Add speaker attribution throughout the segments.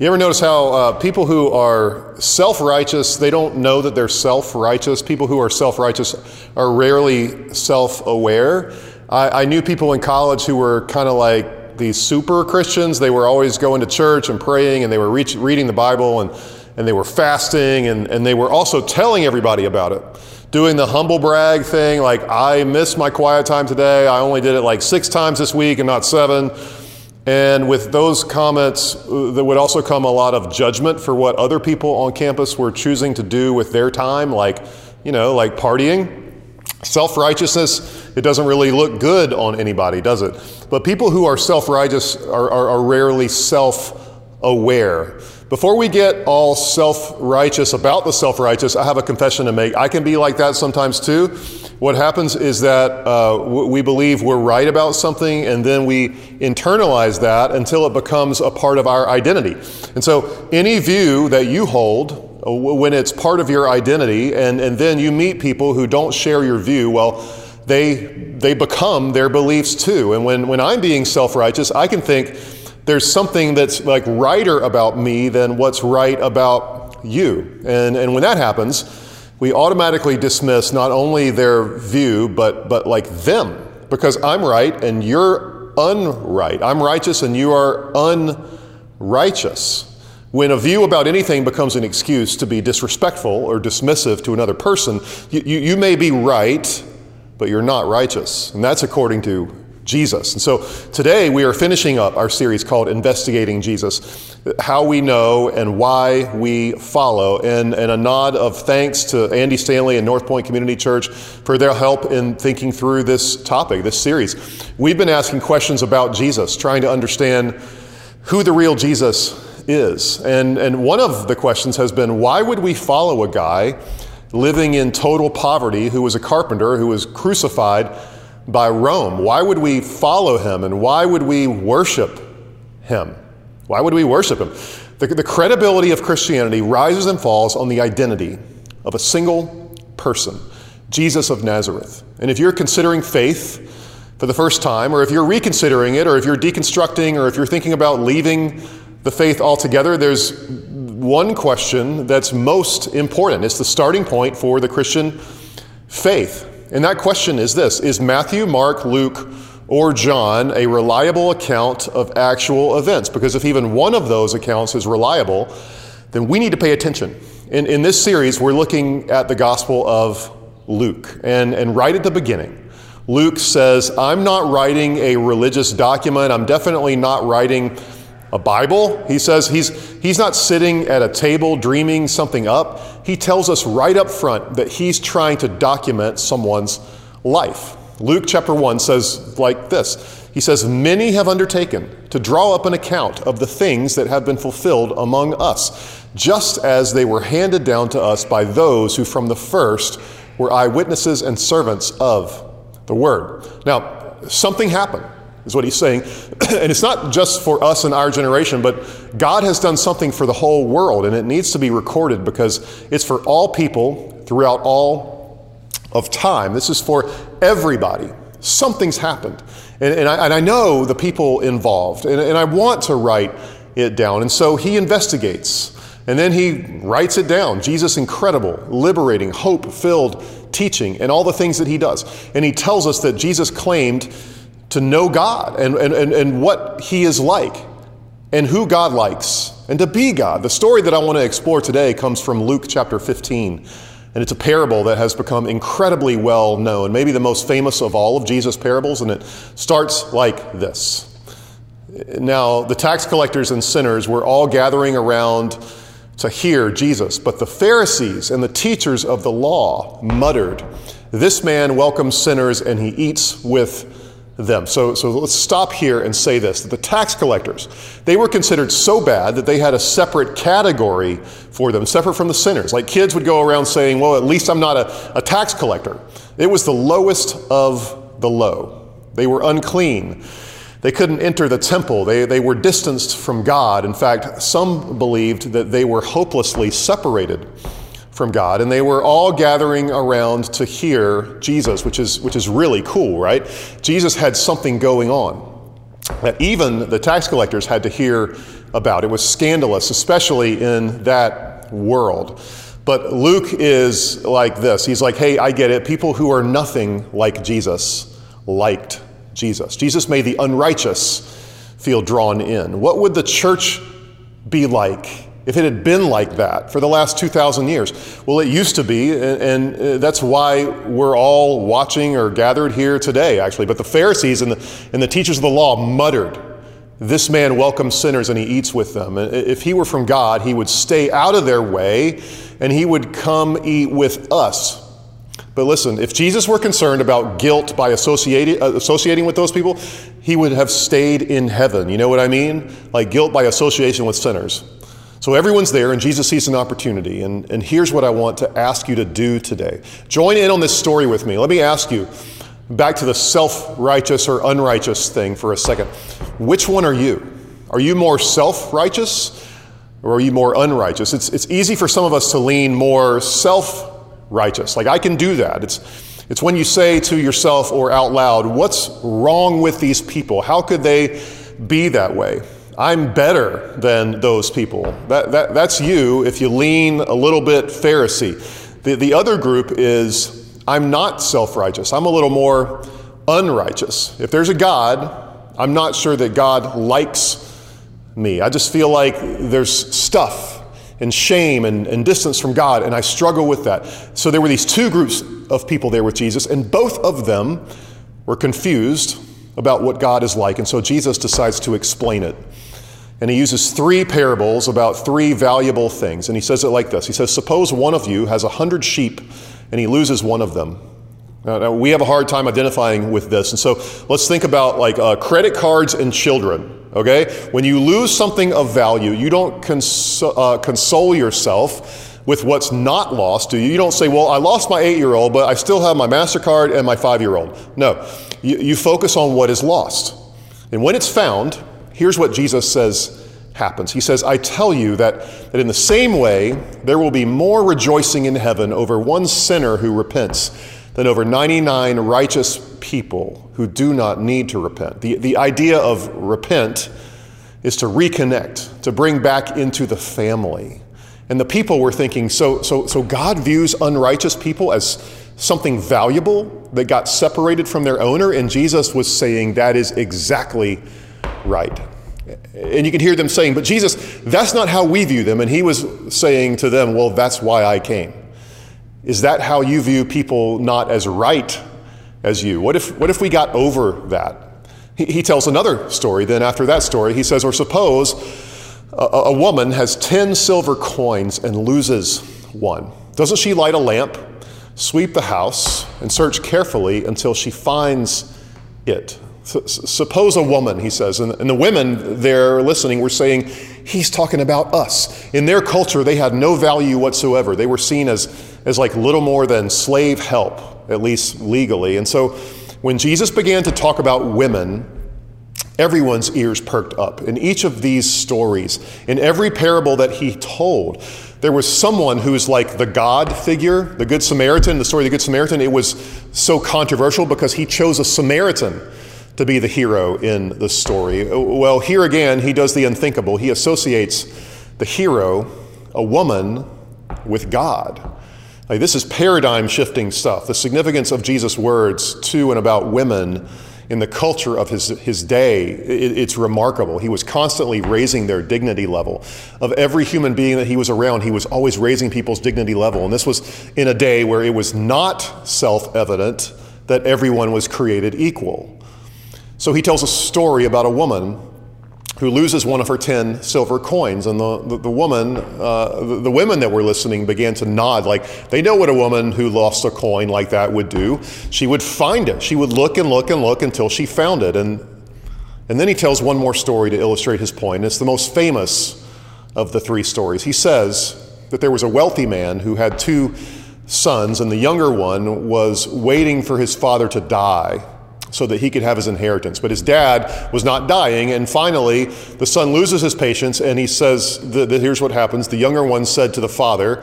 Speaker 1: You ever notice how uh, people who are self righteous, they don't know that they're self righteous? People who are self righteous are rarely self aware. I, I, knew people in college who were kind of like these super Christians. They were always going to church and praying, and they were reach, reading the Bible, and, and they were fasting, and, and they were also telling everybody about it. Doing the humble brag thing, like, I missed my quiet time today. I only did it like six times this week and not seven. And with those comments, uh, there would also come a lot of judgment for what other people on campus were choosing to do with their time, like, you know, like partying. Self righteousness, it doesn't really look good on anybody, does it? But people who are self righteous are, are, are rarely self aware. Before we get all self righteous about the self righteous, I have a confession to make. I can be like that sometimes too. What happens is that uh, we believe we're right about something and then we internalize that until it becomes a part of our identity. And so, any view that you hold, uh, when it's part of your identity, and, and then you meet people who don't share your view, well, they, they become their beliefs too. And when, when I'm being self righteous, I can think there's something that's like righter about me than what's right about you. And, and when that happens, we automatically dismiss not only their view, but, but like them, because I'm right and you're unright. I'm righteous and you are unrighteous. When a view about anything becomes an excuse to be disrespectful or dismissive to another person, you, you, you may be right, but you're not righteous. And that's according to Jesus. And so today we are finishing up our series called Investigating Jesus How We Know and Why We Follow. And, and a nod of thanks to Andy Stanley and North Point Community Church for their help in thinking through this topic, this series. We've been asking questions about Jesus, trying to understand who the real Jesus is. And, and one of the questions has been why would we follow a guy living in total poverty who was a carpenter, who was crucified? By Rome. Why would we follow him and why would we worship him? Why would we worship him? The, the credibility of Christianity rises and falls on the identity of a single person, Jesus of Nazareth. And if you're considering faith for the first time, or if you're reconsidering it, or if you're deconstructing, or if you're thinking about leaving the faith altogether, there's one question that's most important. It's the starting point for the Christian faith. And that question is this Is Matthew, Mark, Luke, or John a reliable account of actual events? Because if even one of those accounts is reliable, then we need to pay attention. In, in this series, we're looking at the Gospel of Luke. And, and right at the beginning, Luke says, I'm not writing a religious document. I'm definitely not writing a Bible. He says he's, he's not sitting at a table dreaming something up. He tells us right up front that he's trying to document someone's life. Luke chapter 1 says like this He says, Many have undertaken to draw up an account of the things that have been fulfilled among us, just as they were handed down to us by those who from the first were eyewitnesses and servants of the word. Now, something happened is what he's saying. and it's not just for us in our generation, but God has done something for the whole world, and it needs to be recorded because it's for all people throughout all of time. This is for everybody. Something's happened. And, and, I, and I, know the people involved, and, and I want to write it down. And so he investigates. And then he writes it down. Jesus' incredible, liberating, hope filled teaching, and all the things that he does. And he tells us that Jesus claimed to know God and, and, and, and what He is like and who God likes and to be God. The story that I want to explore today comes from Luke chapter 15. And it's a parable that has become incredibly well known, maybe the most famous of all of Jesus' parables. And it starts like this Now, the tax collectors and sinners were all gathering around to hear Jesus, but the Pharisees and the teachers of the law muttered, This man welcomes sinners and he eats with them. So, so let's stop here and say this that the tax collectors, they were considered so bad that they had a separate category for them, separate from the sinners. Like kids would go around saying, Well, at least I'm not a, a tax collector. It was the lowest of the low. They were unclean. They couldn't enter the temple. They, they were distanced from God. In fact, some believed that they were hopelessly separated from God, and they were all gathering around to hear Jesus, which is, which is really cool, right? Jesus had something going on that even the tax collectors had to hear about. It was scandalous, especially in that world. But Luke is like this He's like, hey, I get it. People who are nothing like Jesus liked Jesus. Jesus made the unrighteous feel drawn in. What would the church be like if it had been like that for the last 2,000 years? Well, it used to be, and, uh, that's why we're all watching or gathered here today, actually. But the Pharisees and the, and the teachers of the law muttered, This man welcomes sinners and he eats with them. If he were from God, he would stay out of their way and he would come eat with us. But listen, if Jesus were concerned about guilt by associating, uh, associating with those people, he would have stayed in heaven. You know what I mean? Like guilt by association with sinners. So everyone's there, and Jesus sees an opportunity. And, and here's what I want to ask you to do today join in on this story with me. Let me ask you back to the self righteous or unrighteous thing for a second. Which one are you? Are you more self righteous or are you more unrighteous? It's, it's easy for some of us to lean more self righteous. Like I can do that. It's, it's when you say to yourself or out loud, What's wrong with these people? How could they be that way? I'm better than those people. That, that, that's you if you lean a little bit Pharisee. The, the other group is I'm not self righteous, I'm a little more unrighteous. If there's a God, I'm not sure that God likes me. I just feel like there's stuff and shame and, and distance from God, and I struggle with that. So there were these two groups of people there with Jesus, and both of them were confused about what God is like, and so Jesus decides to explain it. And he uses three parables about three valuable things. And he says it like this He says, Suppose one of you has a hundred sheep and he loses one of them. Now, now, we have a hard time identifying with this. And so let's think about like uh, credit cards and children. Okay? When you lose something of value, you don't cons- uh, console yourself with what's not lost, do you? You don't say, well, I lost my eight year old, but I still have my MasterCard and my five year old. No, you, you focus on what is lost. And when it's found, Here's what Jesus says happens. He says, I tell you that, that in the same way, there will be more rejoicing in heaven over one sinner who repents than over 99 righteous people who do not need to repent. The, the idea of repent is to reconnect, to bring back into the family. And the people were thinking, so, so, so God views unrighteous people as something valuable that got separated from their owner? And Jesus was saying that is exactly right. And you can hear them saying, But Jesus, that's not how we view them. And he was saying to them, Well, that's why I came. Is that how you view people not as right as you? What if, what if we got over that? He, he tells another story. Then, after that story, he says, Or suppose a, a woman has 10 silver coins and loses one. Doesn't she light a lamp, sweep the house, and search carefully until she finds it? Suppose a woman, he says, and, the women there listening were saying, he's talking about us. In their culture, they had no value whatsoever. They were seen as, as like little more than slave help, at least legally. And so when Jesus began to talk about women, everyone's ears perked up. In each of these stories, in every parable that he told, there was someone who was like the God figure, the Good Samaritan, the story of the Good Samaritan. It was so controversial because he chose a Samaritan to be the hero in the story. Well, here again, he does the unthinkable. He associates the hero, a woman, with God. Like, this is paradigm shifting stuff. The significance of Jesus' words to and about women in the culture of his, his day, it, it's remarkable. He was constantly raising their dignity level. Of every human being that he was around, he was always raising people's dignity level. And this was in a day where it was not self evident that everyone was created equal. So he tells a story about a woman who loses one of her 10 silver coins. And the, the, the woman, uh, the, the, women that were listening began to nod, like they know what a woman who lost a coin like that would do. She would find it. She would look and look and look until she found it. And, and then he tells one more story to illustrate his point. It's the most famous of the three stories. He says that there was a wealthy man who had two sons, and the younger one was waiting for his father to die so that he could have his inheritance. But his dad was not dying, and finally, the son loses his patience, and he says, that, Here's what happens. The younger one said to the father,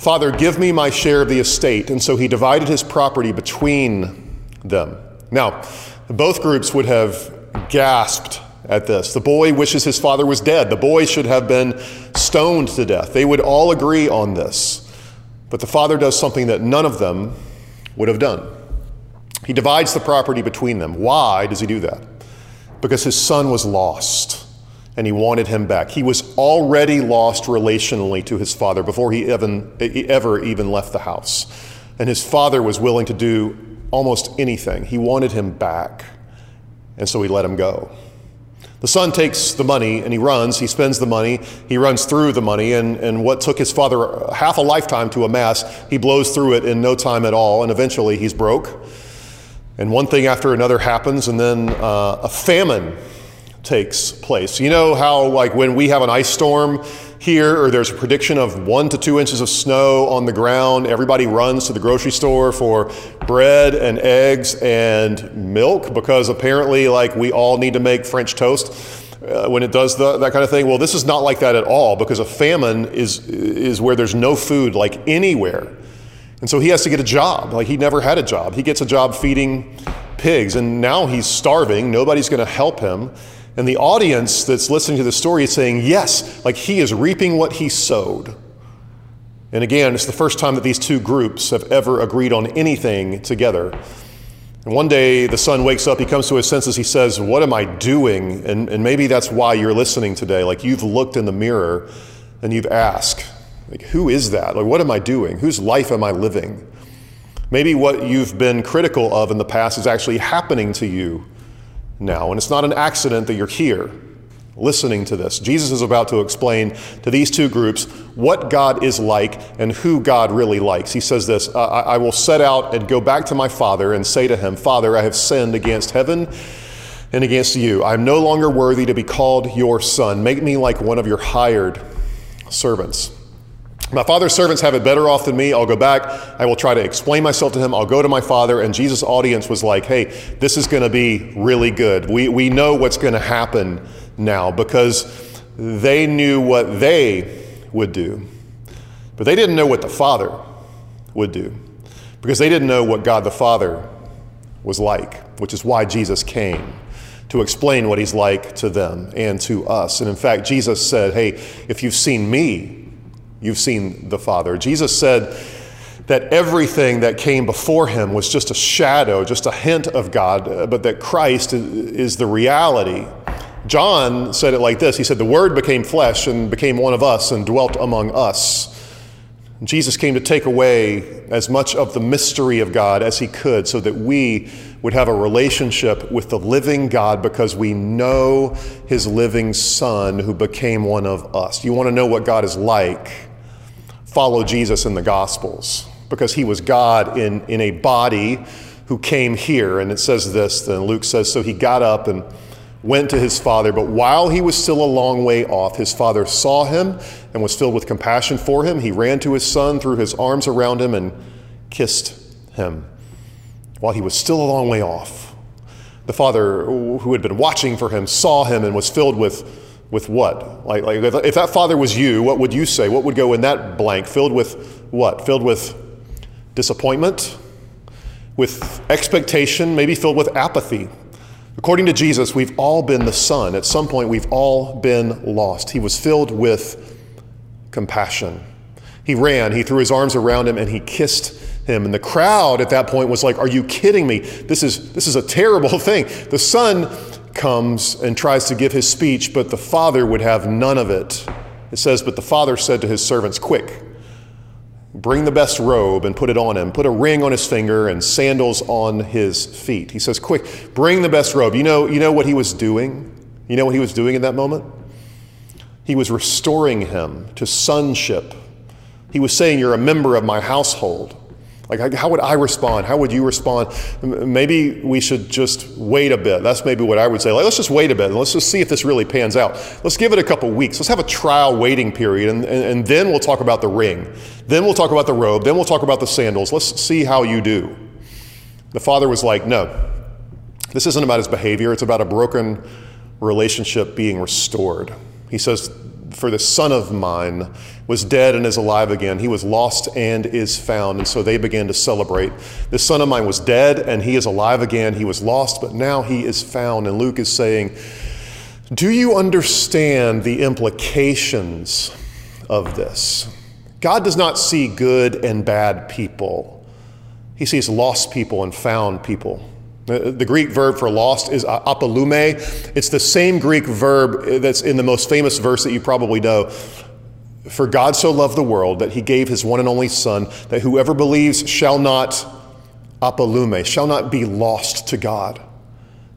Speaker 1: Father, give me my share of the estate. And so he divided his property between them. Now, both groups would have gasped at this. The boy wishes his father was dead. The boy should have been stoned to death. They would all agree on this. But the father does something that none of them would have done. He divides the property between them. Why does he do that? Because his son was lost and he wanted him back. He was already lost relationally to his father before he even, ever even left the house. And his father was willing to do almost anything. He wanted him back. And so he let him go. The son takes the money and he runs. He spends the money. He runs through the money. And, and what took his father half a lifetime to amass, he blows through it in no time at all. And eventually he's broke. And one thing after another happens, and then uh, a famine takes place. You know how, like, when we have an ice storm here, or there's a prediction of one to two inches of snow on the ground, everybody runs to the grocery store for bread and eggs and milk because apparently, like, we all need to make French toast. Uh, when it does the, that kind of thing, well, this is not like that at all because a famine is is where there's no food like anywhere. And so he has to get a job. Like he never had a job. He gets a job feeding pigs, and now he's starving. Nobody's going to help him. And the audience that's listening to the story is saying, yes, like he is reaping what he sowed. And again, it's the first time that these two groups have ever agreed on anything together. And one day the son wakes up, he comes to his senses, he says, What am I doing? And, and maybe that's why you're listening today. Like you've looked in the mirror and you've asked, like, who is that? Like, what am I doing? Whose life am I living? Maybe what you've been critical of in the past is actually happening to you now. And it's not an accident that you're here listening to this. Jesus is about to explain to these two groups what God is like and who God really likes. He says this I, will set out and go back to my Father and say to him, Father, I have sinned against heaven and against you. I am no longer worthy to be called your son. Make me like one of your hired servants. My father's servants have it better off than me. I'll go back. I will try to explain myself to him. I'll go to my father. And Jesus' audience was like, hey, this is going to be really good. We, we know what's going to happen now because they knew what they would do. But they didn't know what the Father would do because they didn't know what God the Father was like, which is why Jesus came to explain what he's like to them and to us. And in fact, Jesus said, Hey, if you've seen me, You've seen the Father. Jesus said that everything that came before him was just a shadow, just a hint of God, uh, but that Christ is the reality. John said it like this He said, The Word became flesh and became one of us and dwelt among us. Jesus came to take away as much of the mystery of God as he could so that we would have a relationship with the living God because we know his living Son who became one of us. You want to know what God is like? Follow Jesus in the Gospels because he was God in, in a body who came here. And it says this, then Luke says, So he got up and went to his father, but while he was still a long way off, his father saw him and was filled with compassion for him. He ran to his son, threw his arms around him, and kissed him while he was still a long way off. The father, who had been watching for him, saw him and was filled with with what? Like, like if that father was you, what would you say? What would go in that blank? Filled with what? Filled with disappointment, with expectation, maybe filled with apathy. According to Jesus, we've all been the son. At some point, we've all been lost. He was filled with compassion. He ran, he threw his arms around him, and he kissed him. And the crowd at that point was like, Are you kidding me? This is, this is a terrible thing. The son comes and tries to give his speech, but the father would have none of it. It says, But the father said to his servants, Quick, bring the best robe and put it on him. Put a ring on his finger and sandals on his feet. He says, Quick, bring the best robe. You know, you know what he was doing? You know what he was doing in that moment? He was restoring him to sonship. He was saying, You're a member of my household. Like, how would I respond? How would you respond? Maybe we should just wait a bit. That's maybe what I would say. Like, let's just wait a bit and let's just see if this really pans out. Let's give it a couple weeks. Let's have a trial waiting period, and, and, and then we'll talk about the ring. Then we'll talk about the robe. Then we'll talk about the sandals. Let's see how you do. The father was like, No, this isn't about his behavior, it's about a broken relationship being restored. He says, For the son of mine was dead and is alive again. He was lost and is found. And so they began to celebrate. This son of mine was dead and he is alive again. He was lost, but now he is found. And Luke is saying, Do you understand the implications of this? God does not see good and bad people, He sees lost people and found people. The Greek verb for lost is apollumi. It's the same Greek verb that's in the most famous verse that you probably know. For God so loved the world that he gave his one and only Son, that whoever believes shall not apollumi, shall not be lost to God,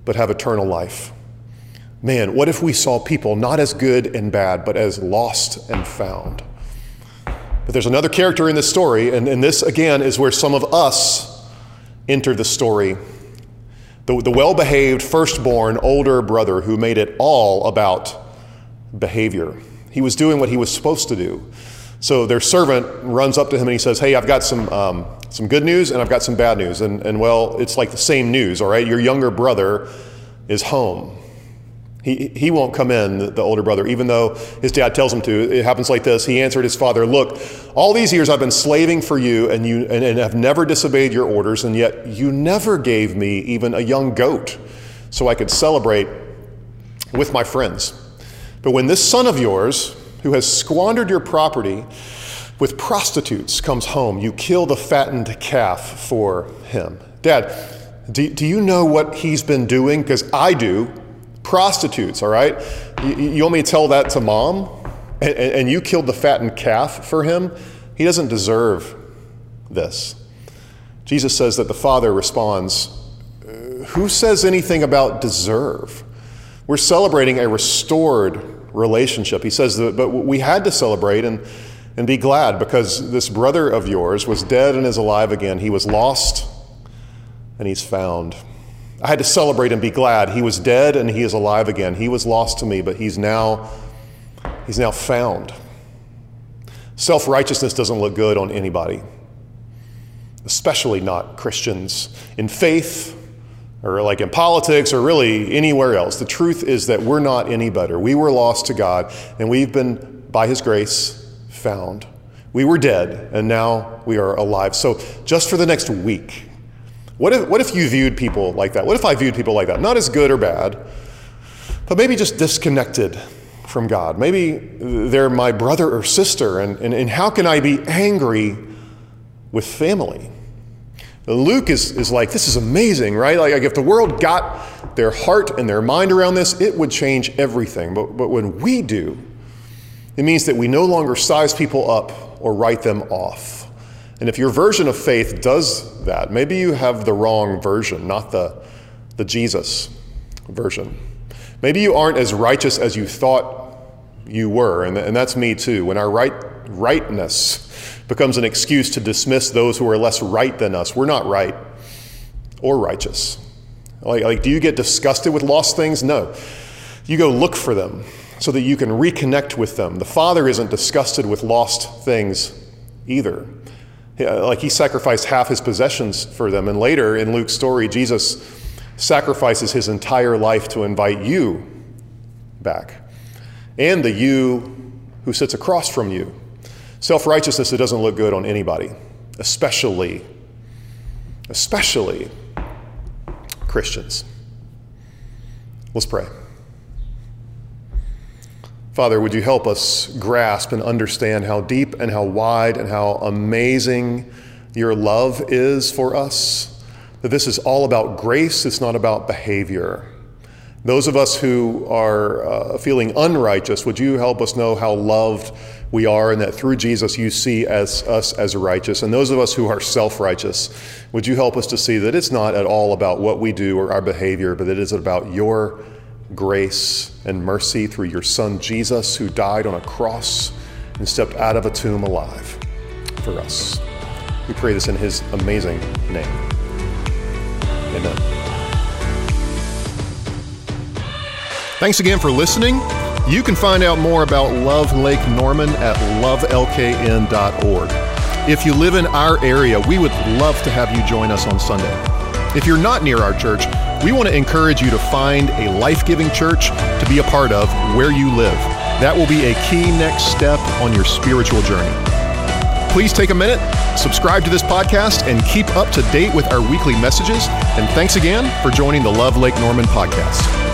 Speaker 1: but have eternal life. Man, what if we saw people not as good and bad, but as lost and found? But there's another character in this story, and, and this again is where some of us enter the story the, the well behaved firstborn older brother who made it all about behavior. He was doing what he was supposed to do. So their servant runs up to him and he says, Hey, I've got some, um, some good news and I've got some bad news. And, and well, it's like the same news, all right? Your younger brother is home. He, he won't come in, the, older brother, even though his dad tells him to. It happens like this. He answered his father, Look, all these years I've been slaving for you and, you and, and have never disobeyed your orders, and yet you never gave me even a young goat so I could celebrate with my friends. But when this son of yours, who has squandered your property with prostitutes, comes home, you kill the fattened calf for him. Dad, do, do you know what he's been doing? Because I do prostitutes, all right? You, want me to tell that to mom? And, you killed the fattened calf for him? He doesn't deserve this. Jesus says that the Father responds, uh, Who says anything about deserve? We're celebrating a restored relationship. He says but we had to celebrate and, and be glad because this brother of yours was dead and is alive again. He was lost and he's found. I had to celebrate and be glad. He was dead and he is alive again. He was lost to me, but he's now he's now found. Self-righteousness doesn't look good on anybody, especially not Christians in faith or like in politics or really anywhere else. The truth is that we're not any better. We were lost to God and we've been by his grace found. We were dead and now we are alive. So just for the next week, what if, what if you viewed people like that? What if I viewed people like that? Not as good or bad, but maybe just disconnected from God. Maybe they're my brother or sister, and, and, and how can I be angry with family? Luke is, is like, this is amazing, right? Like, like, if the world got their heart and their mind around this, it would change everything. But, but when we do, it means that we no longer size people up or write them off. And if your version of faith does that, maybe you have the wrong version, not the, the Jesus version. Maybe you aren't as righteous as you thought you were, and, and that's me too. When our right, rightness becomes an excuse to dismiss those who are less right than us, we're not right or righteous. Like, like, do you get disgusted with lost things? No. You go look for them so that you can reconnect with them. The Father isn't disgusted with lost things either. Like he sacrificed half his possessions for them. And later in Luke's story, Jesus sacrifices his entire life to invite you back and the you who sits across from you. Self righteousness, it doesn't look good on anybody, especially, especially Christians. Let's pray. Father, would you help us grasp and understand how deep and how wide and how amazing your love is for us? That this is all about grace, it's not about behavior. Those of us who are uh, feeling unrighteous, would you help us know how loved we are and that through Jesus you see as us as righteous? And those of us who are self-righteous, would you help us to see that it's not at all about what we do or our behavior, but it is about your grace and mercy through your Son Jesus, who died on a cross and stepped out of a tomb alive for us. We pray this in his amazing name. Amen.
Speaker 2: Thanks again for listening. You can find out more about Love Lake Norman at lovelkn.org. If you live in our area, we would love to have you join us on Sunday. If you're not near our church, we want to encourage you to find a life giving church to be a part of where you live. That will be a key next step on your spiritual journey. Please take a minute, subscribe to this podcast, and keep up to date with our weekly messages. And thanks again for joining the Love Lake Norman podcast.